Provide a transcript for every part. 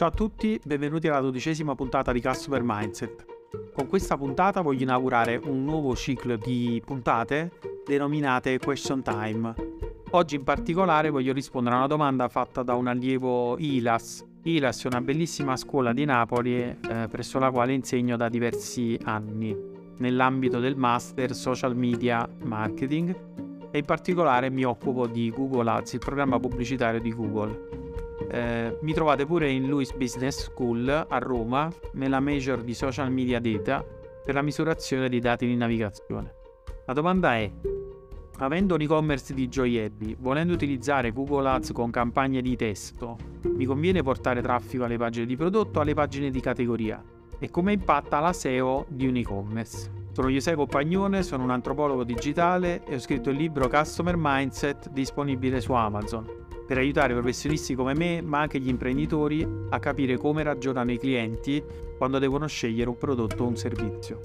Ciao a tutti, benvenuti alla dodicesima puntata di Customer Mindset. Con questa puntata voglio inaugurare un nuovo ciclo di puntate denominate Question Time. Oggi in particolare voglio rispondere a una domanda fatta da un allievo ILAS. ILAS è una bellissima scuola di Napoli eh, presso la quale insegno da diversi anni nell'ambito del Master Social Media Marketing e in particolare mi occupo di Google Ads, il programma pubblicitario di Google. Eh, mi trovate pure in Louis Business School a Roma, nella major di social media data per la misurazione dei dati di navigazione. La domanda è: avendo un e-commerce di gioielli, volendo utilizzare Google Ads con campagne di testo, mi conviene portare traffico alle pagine di prodotto o alle pagine di categoria? E come impatta la SEO di un e-commerce? Sono José Compagnone, sono un antropologo digitale e ho scritto il libro Customer Mindset disponibile su Amazon per aiutare professionisti come me, ma anche gli imprenditori, a capire come ragionano i clienti quando devono scegliere un prodotto o un servizio.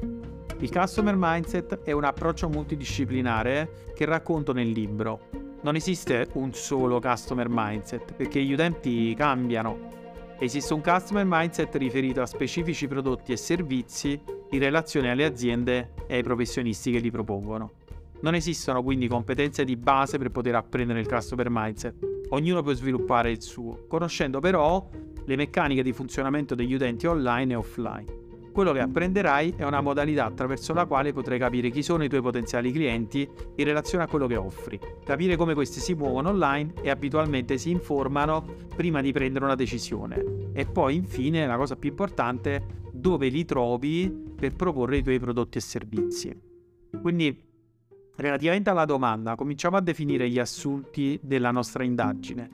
Il Customer Mindset è un approccio multidisciplinare che racconto nel libro. Non esiste un solo Customer Mindset perché gli utenti cambiano. Esiste un Customer Mindset riferito a specifici prodotti e servizi in relazione alle aziende e ai professionisti che li propongono. Non esistono quindi competenze di base per poter apprendere il Customer Mindset ognuno può sviluppare il suo, conoscendo però le meccaniche di funzionamento degli utenti online e offline. Quello che apprenderai è una modalità attraverso la quale potrai capire chi sono i tuoi potenziali clienti in relazione a quello che offri, capire come questi si muovono online e abitualmente si informano prima di prendere una decisione. E poi infine, la cosa più importante, dove li trovi per proporre i tuoi prodotti e servizi. Quindi Relativamente alla domanda, cominciamo a definire gli assunti della nostra indagine.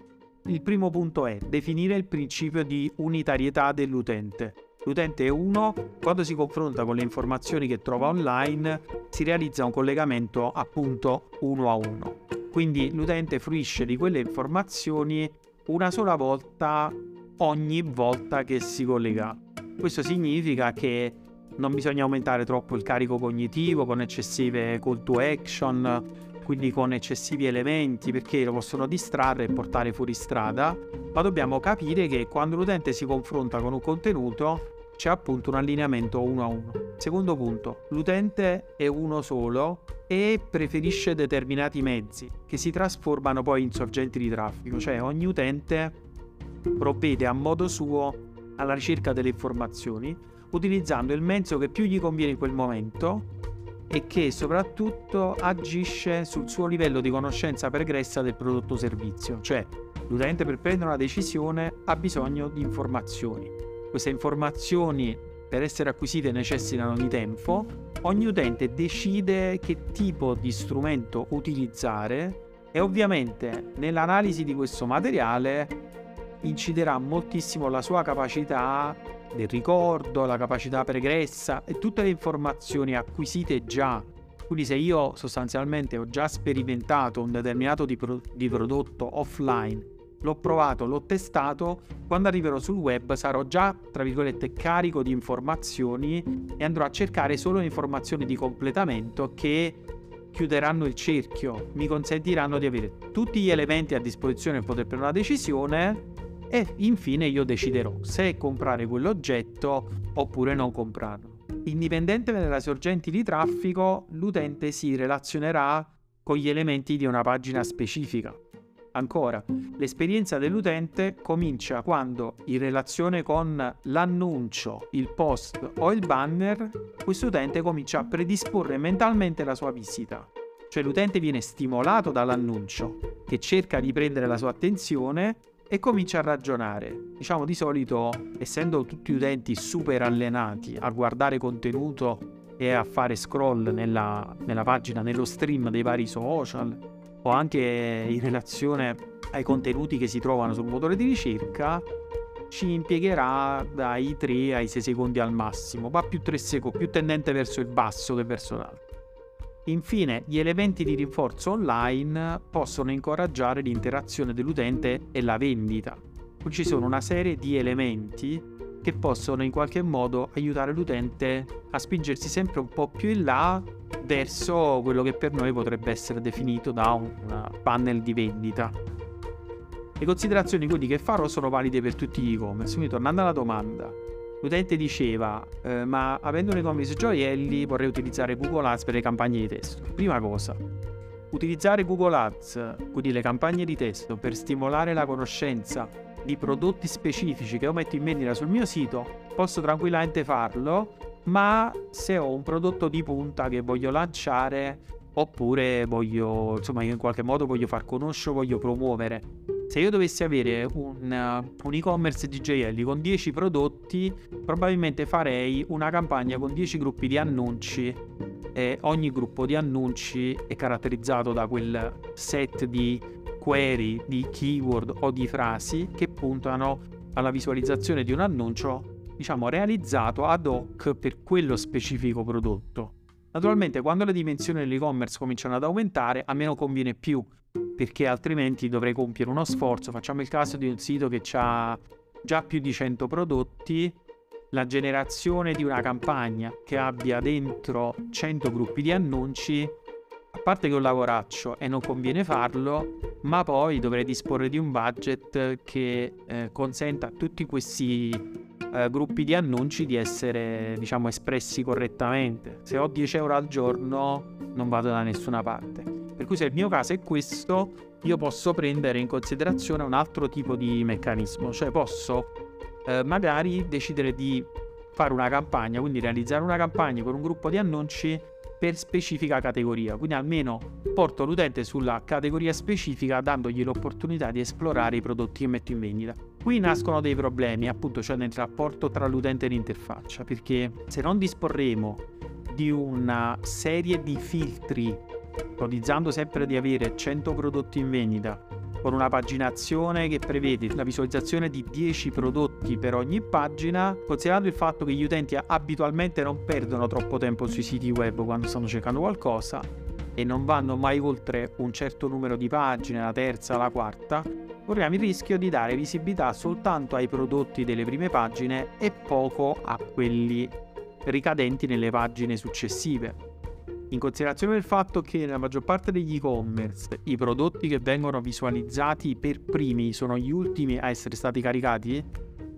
Il primo punto è definire il principio di unitarietà dell'utente. L'utente è uno, quando si confronta con le informazioni che trova online si realizza un collegamento appunto uno a uno. Quindi l'utente fruisce di quelle informazioni una sola volta ogni volta che si collega. Questo significa che non bisogna aumentare troppo il carico cognitivo con eccessive call to action, quindi con eccessivi elementi perché lo possono distrarre e portare fuori strada, ma dobbiamo capire che quando l'utente si confronta con un contenuto c'è appunto un allineamento uno a uno. Secondo punto, l'utente è uno solo e preferisce determinati mezzi che si trasformano poi in sorgenti di traffico, cioè ogni utente provvede a modo suo alla ricerca delle informazioni utilizzando il mezzo che più gli conviene in quel momento e che soprattutto agisce sul suo livello di conoscenza pregressa del prodotto o servizio, cioè l'utente per prendere una decisione ha bisogno di informazioni. Queste informazioni per essere acquisite necessitano di tempo, ogni utente decide che tipo di strumento utilizzare e ovviamente nell'analisi di questo materiale inciderà moltissimo la sua capacità del ricordo, la capacità pregressa e tutte le informazioni acquisite già. Quindi se io sostanzialmente ho già sperimentato un determinato di, pro- di prodotto offline, l'ho provato, l'ho testato, quando arriverò sul web sarò già, tra virgolette, carico di informazioni e andrò a cercare solo informazioni di completamento che chiuderanno il cerchio, mi consentiranno di avere tutti gli elementi a disposizione per poter prendere una decisione e infine io deciderò se comprare quell'oggetto oppure non comprarlo. Indipendente dalle sorgenti di traffico, l'utente si relazionerà con gli elementi di una pagina specifica. Ancora, l'esperienza dell'utente comincia quando, in relazione con l'annuncio, il post o il banner, questo utente comincia a predisporre mentalmente la sua visita. Cioè l'utente viene stimolato dall'annuncio, che cerca di prendere la sua attenzione e comincia a ragionare. Diciamo di solito, essendo tutti utenti super allenati a guardare contenuto e a fare scroll nella, nella pagina, nello stream dei vari social, o anche in relazione ai contenuti che si trovano sul motore di ricerca, ci impiegherà dai 3 ai 6 secondi al massimo, ma più 3 secondi, più tendente verso il basso che verso l'alto. Infine, gli elementi di rinforzo online possono incoraggiare l'interazione dell'utente e la vendita. Qui ci sono una serie di elementi che possono in qualche modo aiutare l'utente a spingersi sempre un po' più in là verso quello che per noi potrebbe essere definito da un panel di vendita. Le considerazioni quindi che farò sono valide per tutti gli e-commerce. Quindi tornando alla domanda, l'utente diceva eh, ma avendo un e-commerce gioielli vorrei utilizzare Google Ads per le campagne di testo. Prima cosa, utilizzare Google Ads, quindi le campagne di testo per stimolare la conoscenza di prodotti specifici che io metto in vendita sul mio sito, posso tranquillamente farlo, ma se ho un prodotto di punta che voglio lanciare oppure voglio, insomma, in qualche modo voglio far conoscere, voglio promuovere. Se io dovessi avere un, un e-commerce di JL con 10 prodotti, probabilmente farei una campagna con 10 gruppi di annunci e ogni gruppo di annunci è caratterizzato da quel set di query, di keyword o di frasi che puntano alla visualizzazione di un annuncio, diciamo, realizzato ad hoc per quello specifico prodotto. Naturalmente quando le dimensioni dell'e-commerce cominciano ad aumentare a me non conviene più perché altrimenti dovrei compiere uno sforzo. Facciamo il caso di un sito che ha già più di 100 prodotti, la generazione di una campagna che abbia dentro 100 gruppi di annunci, a parte che è un lavoraccio e non conviene farlo, ma poi dovrei disporre di un budget che eh, consenta a tutti questi eh, gruppi di annunci di essere diciamo espressi correttamente. Se ho 10 euro al giorno non vado da nessuna parte. Per cui se il mio caso è questo, io posso prendere in considerazione un altro tipo di meccanismo, cioè posso eh, magari decidere di fare una campagna, quindi realizzare una campagna con un gruppo di annunci per specifica categoria, quindi almeno porto l'utente sulla categoria specifica dandogli l'opportunità di esplorare i prodotti che metto in vendita. Qui nascono dei problemi, appunto, cioè nel rapporto tra l'utente e l'interfaccia, perché se non disporremo di una serie di filtri, ipotizzando sempre di avere 100 prodotti in vendita, con una paginazione che prevede la visualizzazione di 10 prodotti per ogni pagina, considerando il fatto che gli utenti abitualmente non perdono troppo tempo sui siti web quando stanno cercando qualcosa e non vanno mai oltre un certo numero di pagine, la terza, la quarta, corriamo il rischio di dare visibilità soltanto ai prodotti delle prime pagine e poco a quelli ricadenti nelle pagine successive. In considerazione del fatto che nella maggior parte degli e-commerce i prodotti che vengono visualizzati per primi sono gli ultimi a essere stati caricati,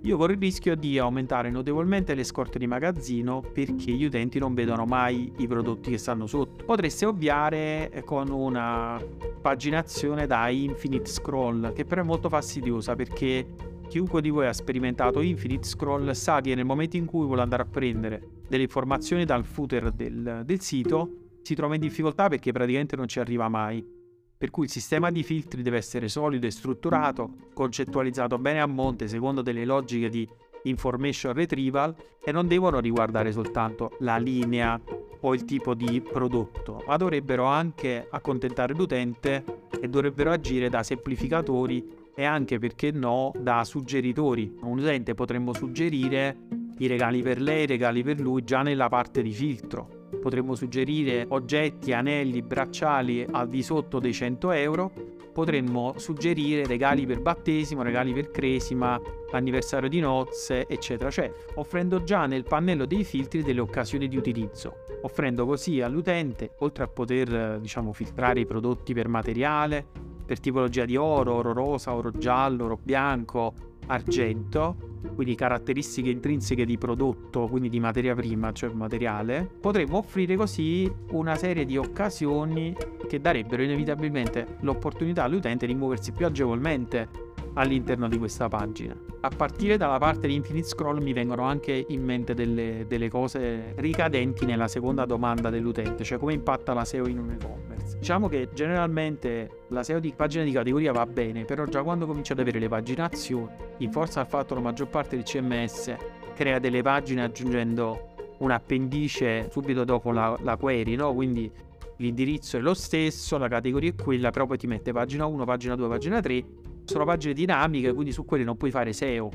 io corro il rischio di aumentare notevolmente le scorte di magazzino perché gli utenti non vedono mai i prodotti che stanno sotto. Potreste ovviare con una paginazione da infinite scroll, che però è molto fastidiosa perché chiunque di voi ha sperimentato infinite scroll sa che nel momento in cui vuole andare a prendere delle informazioni dal footer del, del sito, si trova in difficoltà perché praticamente non ci arriva mai. Per cui il sistema di filtri deve essere solido e strutturato, concettualizzato bene a monte secondo delle logiche di information retrieval e non devono riguardare soltanto la linea o il tipo di prodotto, ma dovrebbero anche accontentare l'utente e dovrebbero agire da semplificatori e anche perché no da suggeritori. Un utente potremmo suggerire i regali per lei, i regali per lui già nella parte di filtro potremmo suggerire oggetti, anelli, bracciali al di sotto dei 100 euro, potremmo suggerire regali per battesimo, regali per cresima, anniversario di nozze, eccetera, cioè offrendo già nel pannello dei filtri delle occasioni di utilizzo, offrendo così all'utente, oltre a poter diciamo filtrare i prodotti per materiale, per tipologia di oro, oro rosa, oro giallo, oro bianco, argento, quindi caratteristiche intrinseche di prodotto, quindi di materia prima, cioè materiale, potremmo offrire così una serie di occasioni che darebbero inevitabilmente l'opportunità all'utente di muoversi più agevolmente all'interno di questa pagina. A partire dalla parte di Infinite Scroll mi vengono anche in mente delle, delle cose ricadenti nella seconda domanda dell'utente, cioè come impatta la SEO in un e-commerce. Diciamo che generalmente la SEO di pagina di categoria va bene, però già quando comincia ad avere le paginazioni, in forza al fatto che la maggior parte del CMS crea delle pagine aggiungendo un appendice subito dopo la, la query, no? Quindi l'indirizzo è lo stesso, la categoria è quella, però poi ti mette pagina 1, pagina 2, pagina 3 sono pagine dinamiche, quindi su quelle non puoi fare SEO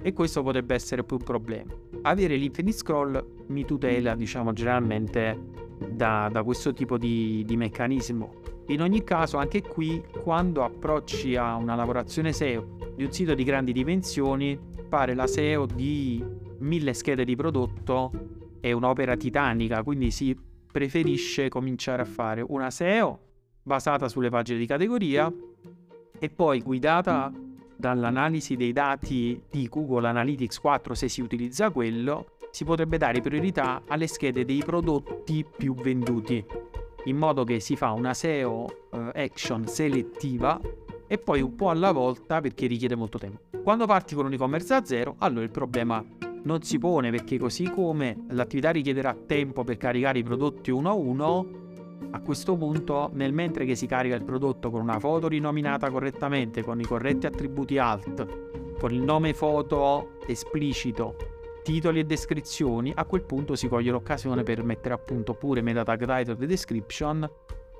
e questo potrebbe essere più un problema. Avere l'infinite scroll mi tutela, diciamo, generalmente da, da questo tipo di, di, meccanismo. In ogni caso, anche qui, quando approcci a una lavorazione SEO di un sito di grandi dimensioni, fare la SEO di mille schede di prodotto è un'opera titanica, quindi si preferisce cominciare a fare una SEO basata sulle pagine di categoria e poi guidata dall'analisi dei dati di Google Analytics 4 se si utilizza quello, si potrebbe dare priorità alle schede dei prodotti più venduti, in modo che si fa una SEO eh, action selettiva e poi un po' alla volta perché richiede molto tempo. Quando parti con un e-commerce a zero, allora il problema non si pone perché così come l'attività richiederà tempo per caricare i prodotti uno a uno, a questo punto, nel mentre che si carica il prodotto con una foto rinominata correttamente, con i corretti attributi alt, con il nome foto esplicito, titoli e descrizioni, a quel punto si coglie l'occasione per mettere a punto pure meta tag title e description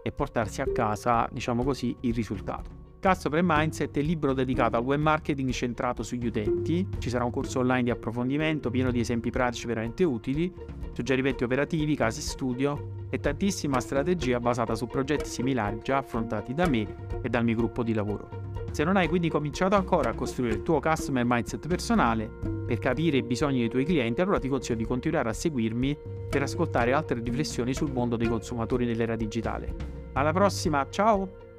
e portarsi a casa, diciamo così, il risultato. Customer Mindset è il libro dedicato al web marketing centrato sugli utenti. Ci sarà un corso online di approfondimento pieno di esempi pratici veramente utili, suggerimenti operativi, case studio e tantissima strategia basata su progetti similari già affrontati da me e dal mio gruppo di lavoro. Se non hai quindi cominciato ancora a costruire il tuo customer mindset personale per capire i bisogni dei tuoi clienti, allora ti consiglio di continuare a seguirmi per ascoltare altre riflessioni sul mondo dei consumatori nell'era digitale. Alla prossima, ciao!